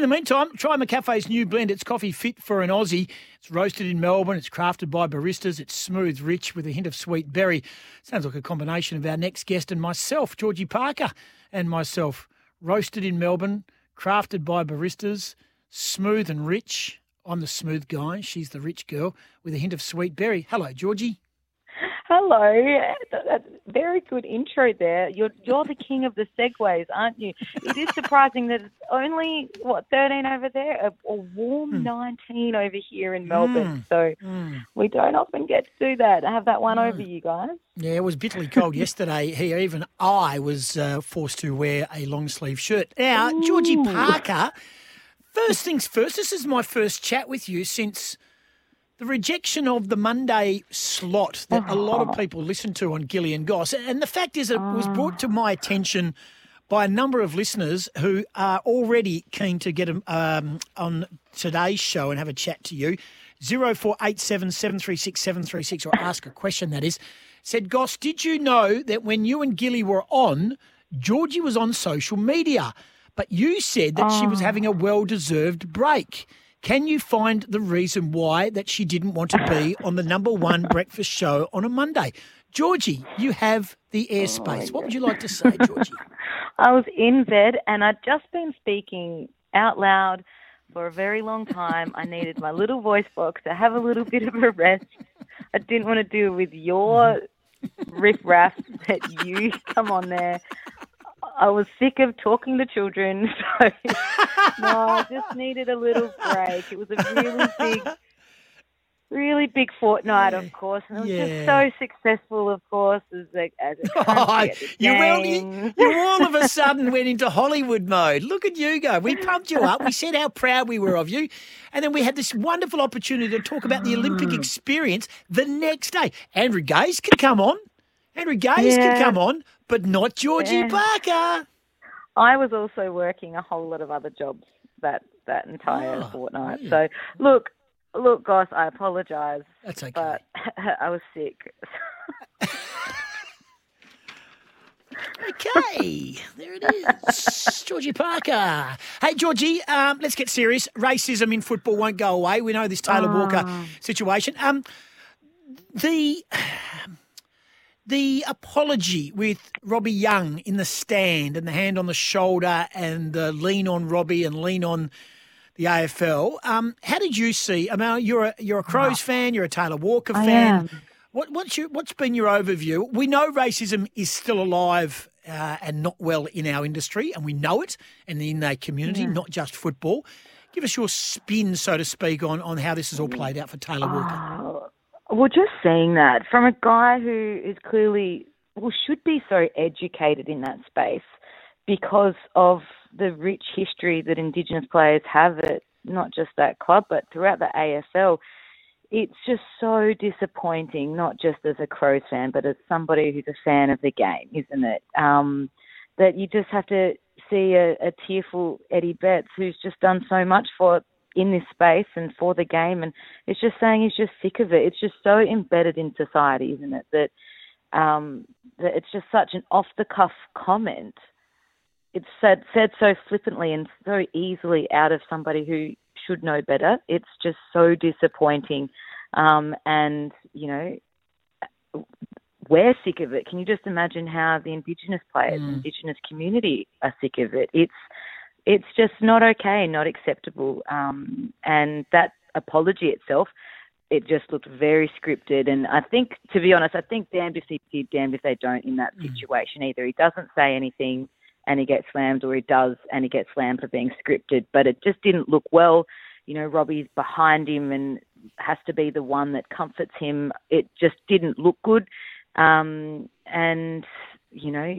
In the meantime, try McCafe's new blend. It's coffee fit for an Aussie. It's roasted in Melbourne. It's crafted by baristas. It's smooth, rich, with a hint of sweet berry. Sounds like a combination of our next guest and myself, Georgie Parker, and myself. Roasted in Melbourne, crafted by baristas, smooth and rich. I'm the smooth guy. She's the rich girl with a hint of sweet berry. Hello, Georgie. Hello. Very good intro there. You're you're the king of the segues, aren't you? It is surprising that it's only what 13 over there, a, a warm Hmm. 19 over here in Melbourne. Mm. So Mm. we don't often get to do that. I Have that one over you guys. Yeah, it was bitterly cold yesterday here. Even I was uh, forced to wear a long sleeve shirt. Now, Georgie Parker, first things first, this is my first chat with you since the rejection of the Monday slot that a lot of ah. people listen to on Gilly and Goss. And the fact is, it was brought to my attention by a number of listeners who are already keen to get um, um on today's show and have a chat to you. 0487 736 736 or ask a question that is. Said, Goss, did you know that when you and Gilly were on, Georgie was on social media, but you said that she was ah. having a well deserved break. Can you find the reason why that she didn't want to be on the number one breakfast show on a Monday? Georgie, you have the oh, airspace. what would you like to say, Georgie? I was in bed and I'd just been speaking out loud for a very long time. I needed my little voice box to have a little bit of a rest. I didn't want to deal with your mm-hmm. riff raff that you come on there. I was sick of talking to children, so no, I just needed a little break. It was a really big, really big fortnight, of course, and it was Yeah. just so successful, of course, as a as a Oh, country at the you, well, you, you all of a sudden went into Hollywood mode. Look at you go. We pumped you up. We said how proud we were of you. And then we had this wonderful opportunity to talk about the Olympic mm. experience the next day. Andrew Gaze can come on. Andrew Gaze can Yeah. come on, but not Georgie Yeah. Parker. I was also working a whole lot of other jobs that that entire Oh, fortnight. yeah. So look, look, Goss, I apologise, That's okay. but I was sick. Okay, there it is. Georgie Parker. Hey, Georgie, um, let's get serious. Racism in football won't go away. We know this Taylor Walker situation. Um, the the apology with Robbie Young in the stand and the hand on the shoulder and the lean on Robbie and lean on the AFL. Um, how did you see? I mean, you're a you're a Crows fan. You're a Taylor Walker I fan. am. What, what's your, what's been your overview? We know racism is still alive uh, and not well in our industry, and we know it, and in our community, not just football. Give us your spin, so to speak, on, on how this has all played out for Taylor Walker. Well, just seeing that from a guy who is clearly, well, should be so educated in that space because of the rich history that Indigenous players have at not just that club, but throughout the AFL. It's just so disappointing, not just as a Crows fan, but as somebody who's a fan of the game, isn't it? Um, that you just have to see a, a tearful Eddie Betts who's just done so much for in this space and for the game, and it's just saying he's just sick of it. It's just so embedded in society, isn't it? That um, that it's just such an off the cuff comment. It's said said so flippantly and so easily out of somebody who should know better. It's just so disappointing, um, and you know we're sick of it. Can you just imagine how the Indigenous players, Mm. Indigenous community are sick of it? It's it's just not okay, not acceptable. Um, and that apology itself, it just looked very scripted. And I think, to be honest, I think damned if they did, damned if they don't in that situation either. He doesn't say anything and he gets slammed, or he does and he gets slammed for being scripted. But it just didn't look well. You know, Robbie's behind him and has to be the one that comforts him. It just didn't look good. Um, and, you know,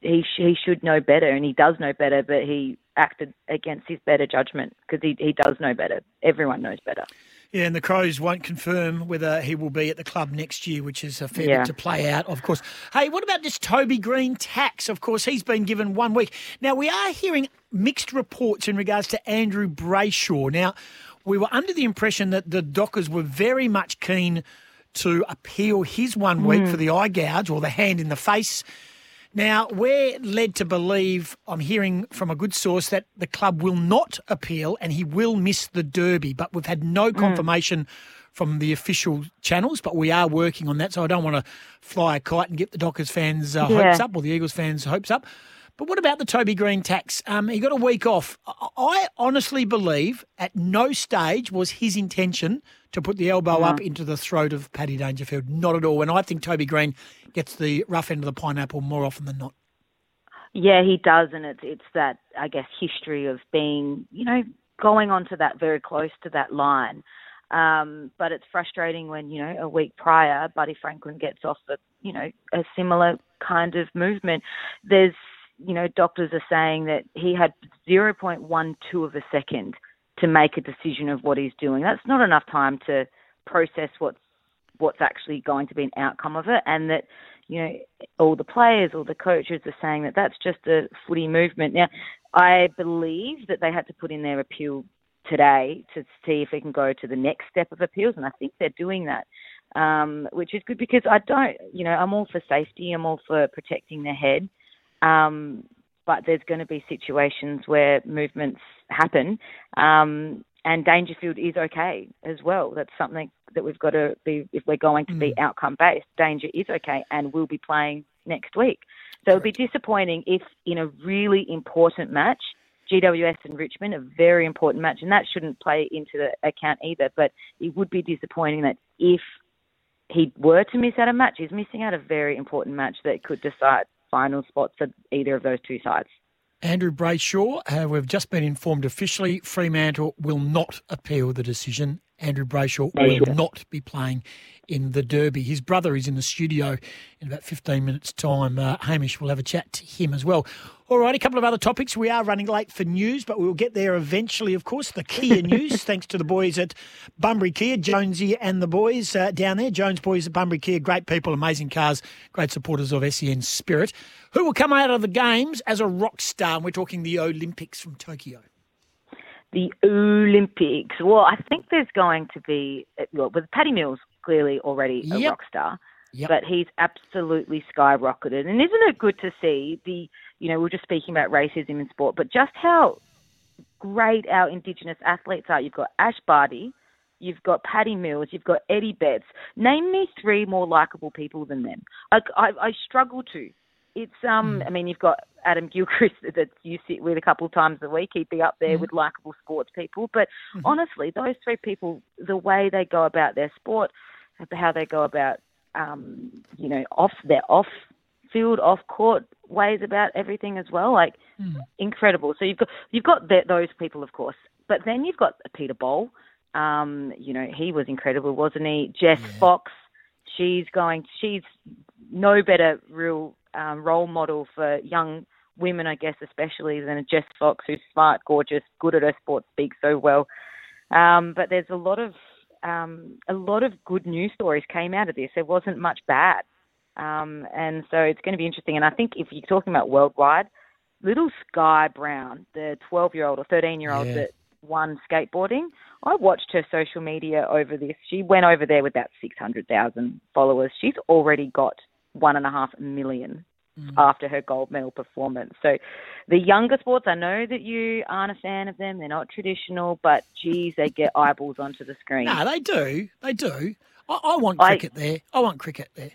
he he should know better, and he does know better, but he acted against his better judgment because he he does know better. Everyone knows better. Yeah, and the Crows won't confirm whether he will be at the club next year, which is a fair Yeah. bit to play out, of course. Hey, what about this Toby Greene tax? Of course, he's been given one week. Now, we are hearing mixed reports in regards to Andrew Brayshaw. Now, we were under the impression that the Dockers were very much keen to appeal his one week hmm. for the eye gouge or the hand in the face. Now, we're led to believe, I'm hearing from a good source, that the club will not appeal and he will miss the Derby, but we've had no Mm. confirmation from the official channels, but we are working on that. So I don't want to fly a kite and get the Dockers fans' uh, Yeah. hopes up or the Eagles fans' hopes up. But what about the Toby Greene tax? Um, he got a week off. I honestly believe at no stage was his intention to put the elbow up into the throat of Paddy Dangerfield. Not at all. And I think Toby Greene gets the rough end of the pineapple more often than not. Yeah, he does, and it's it's that I guess history of being, you know, going on to that very close to that line. Um, but it's frustrating when you know a week prior, Buddy Franklin gets off a you know a similar kind of movement. There's you know doctors are saying that he had 0.12 of a second to make a decision of what he's doing. That's not enough time to process what's what's actually going to be an outcome of it, and that you know all the players, all the coaches are saying that that's just a footy movement. Now, I believe that they had to put in their appeal today to see if we can go to the next step of appeals, and I think they're doing that, um, which is good because I don't, you know, I'm all for safety, I'm all for protecting the head, um, but there's going to be situations where movements happen. Um, and Dangerfield is okay as well. That's something that we've got to be, if we're going to be outcome based, Danger is okay and we'll be playing next week. So it would be disappointing if in a really important match, GWS and Richmond, a very important match, and that shouldn't play into the account either, but it would be disappointing that if he were to miss out a match, he's missing out a very important match that could decide final spots for either of those two sides. Andrew Brayshaw, uh, we've just been informed officially Fremantle will not appeal the decision. Andrew Brayshaw will not be playing in the Derby. His brother is in the studio in about 15 minutes' time. Uh, Hamish will have a chat to him as well. All right, a couple of other topics. We are running late for news, but we'll get there eventually, of course. The Kia news, thanks to the boys at Bunbury Kia, Jonesy and the boys uh, down there. Jones boys at Bunbury Kia, great people, amazing cars, great supporters of SEN Spirit. Who will come out of the games as a rock star? And we're talking the Olympics from Tokyo. The Olympics. Well, I think there's going to be, well, with Patty Mills clearly already a Yep. rock star, Yep. but he's absolutely skyrocketed. And isn't it good to see the, you know, we we're just speaking about racism in sport, but just how great our Indigenous athletes are. You've got Ash Barty, you've got Patty Mills, you've got Eddie Betts. Name me three more likable people than them. I, I, I struggle to. It's um, I mean, you've got Adam Gilchrist that you sit with a couple of times a week. He'd be up there with likable sports people. But honestly, those three people, the way they go about their sport, how they go about, um, you know, off their off field, off court ways about everything as well, like incredible. So you've got you've got th those people, of course, but then you've got Peter Bol. Um, you know, he was incredible, wasn't he? Jess Fox, she's going. She's no better real um, role model for young women, I guess, especially than a Jess Fox, who's smart, gorgeous, good at her sport, speaks so well. Um, but there's a lot of um, a lot of good news stories came out of this. There wasn't much bad, um, and so it's going to be interesting. And I think if you're talking about worldwide, little Sky Brown, the 12 year old or 13 year old Yeah. that won skateboarding, I watched her social media over this. She went over there with about 600,000 followers. She's already got one and a half million after her gold medal performance. So the younger sports, I know that you aren't a fan of them. They're not traditional, but geez, they get eyeballs onto the screen. No, they do. They do. I, I want I- cricket there. I want cricket there.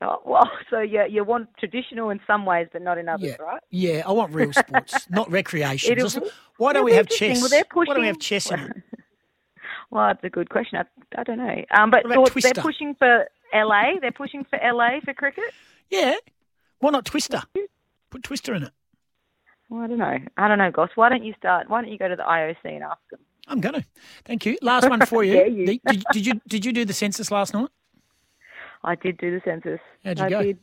Oh, well, so yeah, you want traditional in some ways, but not in others, Yeah, right? yeah. I want real sports, not recreation. Be- why don't we have chess? Well, they're Why don't we have chess? In, Well, that's a good question. I, I don't know. Um, but What about thought- they're pushing for LA. They're pushing for LA for cricket. yeah. Why not Twister? Put Twister in it. Well, I don't know. I don't know, Goss. Why don't you start? Why don't you go to the IOC and ask them? I'm going to. Thank you. Last one for you. You. Did, did, did you did you do the census last night? I did do the census. How'd you I go? did.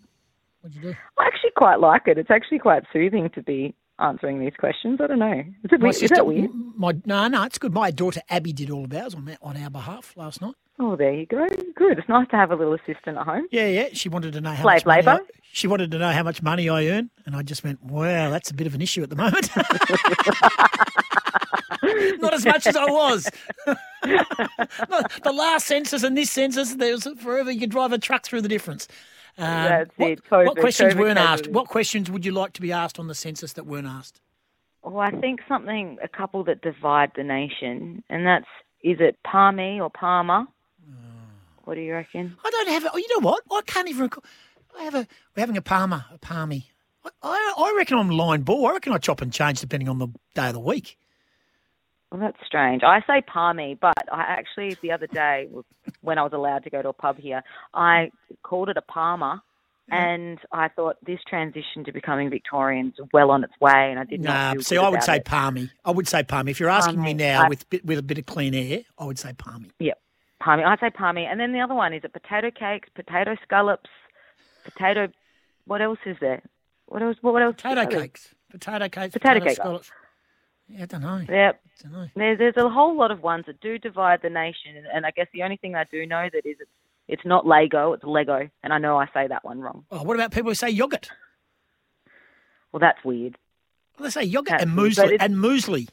What'd you do? I actually quite like it. It's actually quite soothing to be answering these questions. I don't know. Is, it, My weird? is that weird? My no, no, it's good. My daughter Abby did all of ours on on our behalf last night. Oh, there you go. Good. It's nice to have a little assistant at home. Yeah, yeah. She wanted to know how Slave much money labour? I, she wanted to know how much money I earn, and I just went, "Wow, that's a bit of an issue at the moment." Not as much as I was. The last census and this census, there was forever you could drive a truck through the difference. Um, That's what, it. COVID, what questions COVID, weren't COVID. asked? What questions would you like to be asked on the census that weren't asked? Well, I think something, a couple that divide the nation, and that's is it Parmy or Parma? What do you reckon? I don't have it. Oh, you know what? I can't even recall. I have a. We're having a Parma, a Parmy. I, I reckon I'm line ball. I reckon I chop and change depending on the day of the week. Well, that's strange. I say parmy, but I actually the other day when I was allowed to go to a pub here, I called it a parma. And I thought this transition to becoming Victorians well on its way, and I did nah, not. see, I would say it. parmy. I would say parmy. If you're asking parmy. me now I, with with a bit of clean air, I would say parmy. Yep, parmy. I'd say parmy. And then the other one is it potato cakes, potato scallops, potato. What else is there? What else? What else? Potato cakes. Potato cakes. Potato, potato cakes. Scallops. Yeah, I don't know. Yep. Don't know. There's there's a whole lot of ones that do divide the nation, and, and I guess the only thing I do know that is it's it's not Lego, it's Lego, and I know I say that one wrong. Oh, what about people who say yogurt? Well, that's weird. Well, they say yogurt that's and muesli and muesli.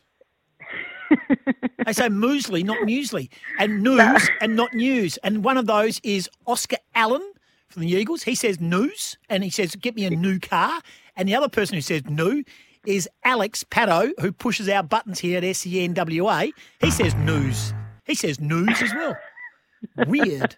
They say muesli, not muesli, and news and not news. And one of those is Oscar Allen from the Eagles. He says news, and he says get me a new car. And the other person who says new is Alex Pato, who pushes our buttons here at SENWA. He says news. He says news as well. Weird.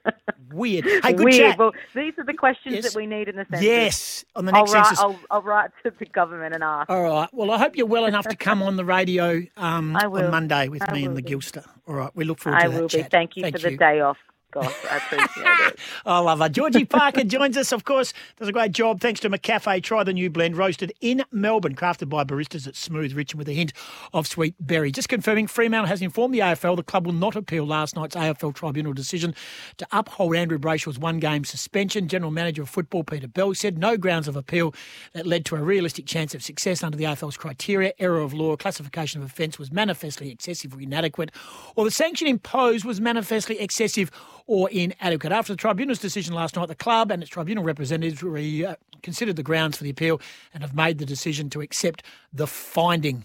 Weird. Hey, good Weird. chat. Well, these are the questions yes. that we need in the census. Yes, on the next I'll write, census. I'll, I'll, write to the government and ask. All right. Well, I hope you're well enough to come on the radio um, on Monday with I me and the. Gilster. All right. We look forward to I that will chat. be. Thank you Thank for you. the day off. Gosh, I it. I love her. Georgie Parker joins us, of course, does a great job. Thanks to McCafe. Try the new blend, roasted in Melbourne, crafted by baristas at Smooth, rich and with a hint of sweet berry. Just confirming, Fremantle has informed the AFL the club will not appeal last night's AFL tribunal decision to uphold Andrew Brayshaw's one-game suspension. General Manager of Football, Peter Bell, said no grounds of appeal that led to a realistic chance of success under the AFL's criteria. Error of law, classification of offence was manifestly excessive or inadequate, or the sanction imposed was manifestly excessive or inadequate. After the tribunal's decision last night, the club and its tribunal representatives re, uh, considered the grounds for the appeal and have made the decision to accept the finding.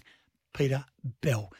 Peter Bell.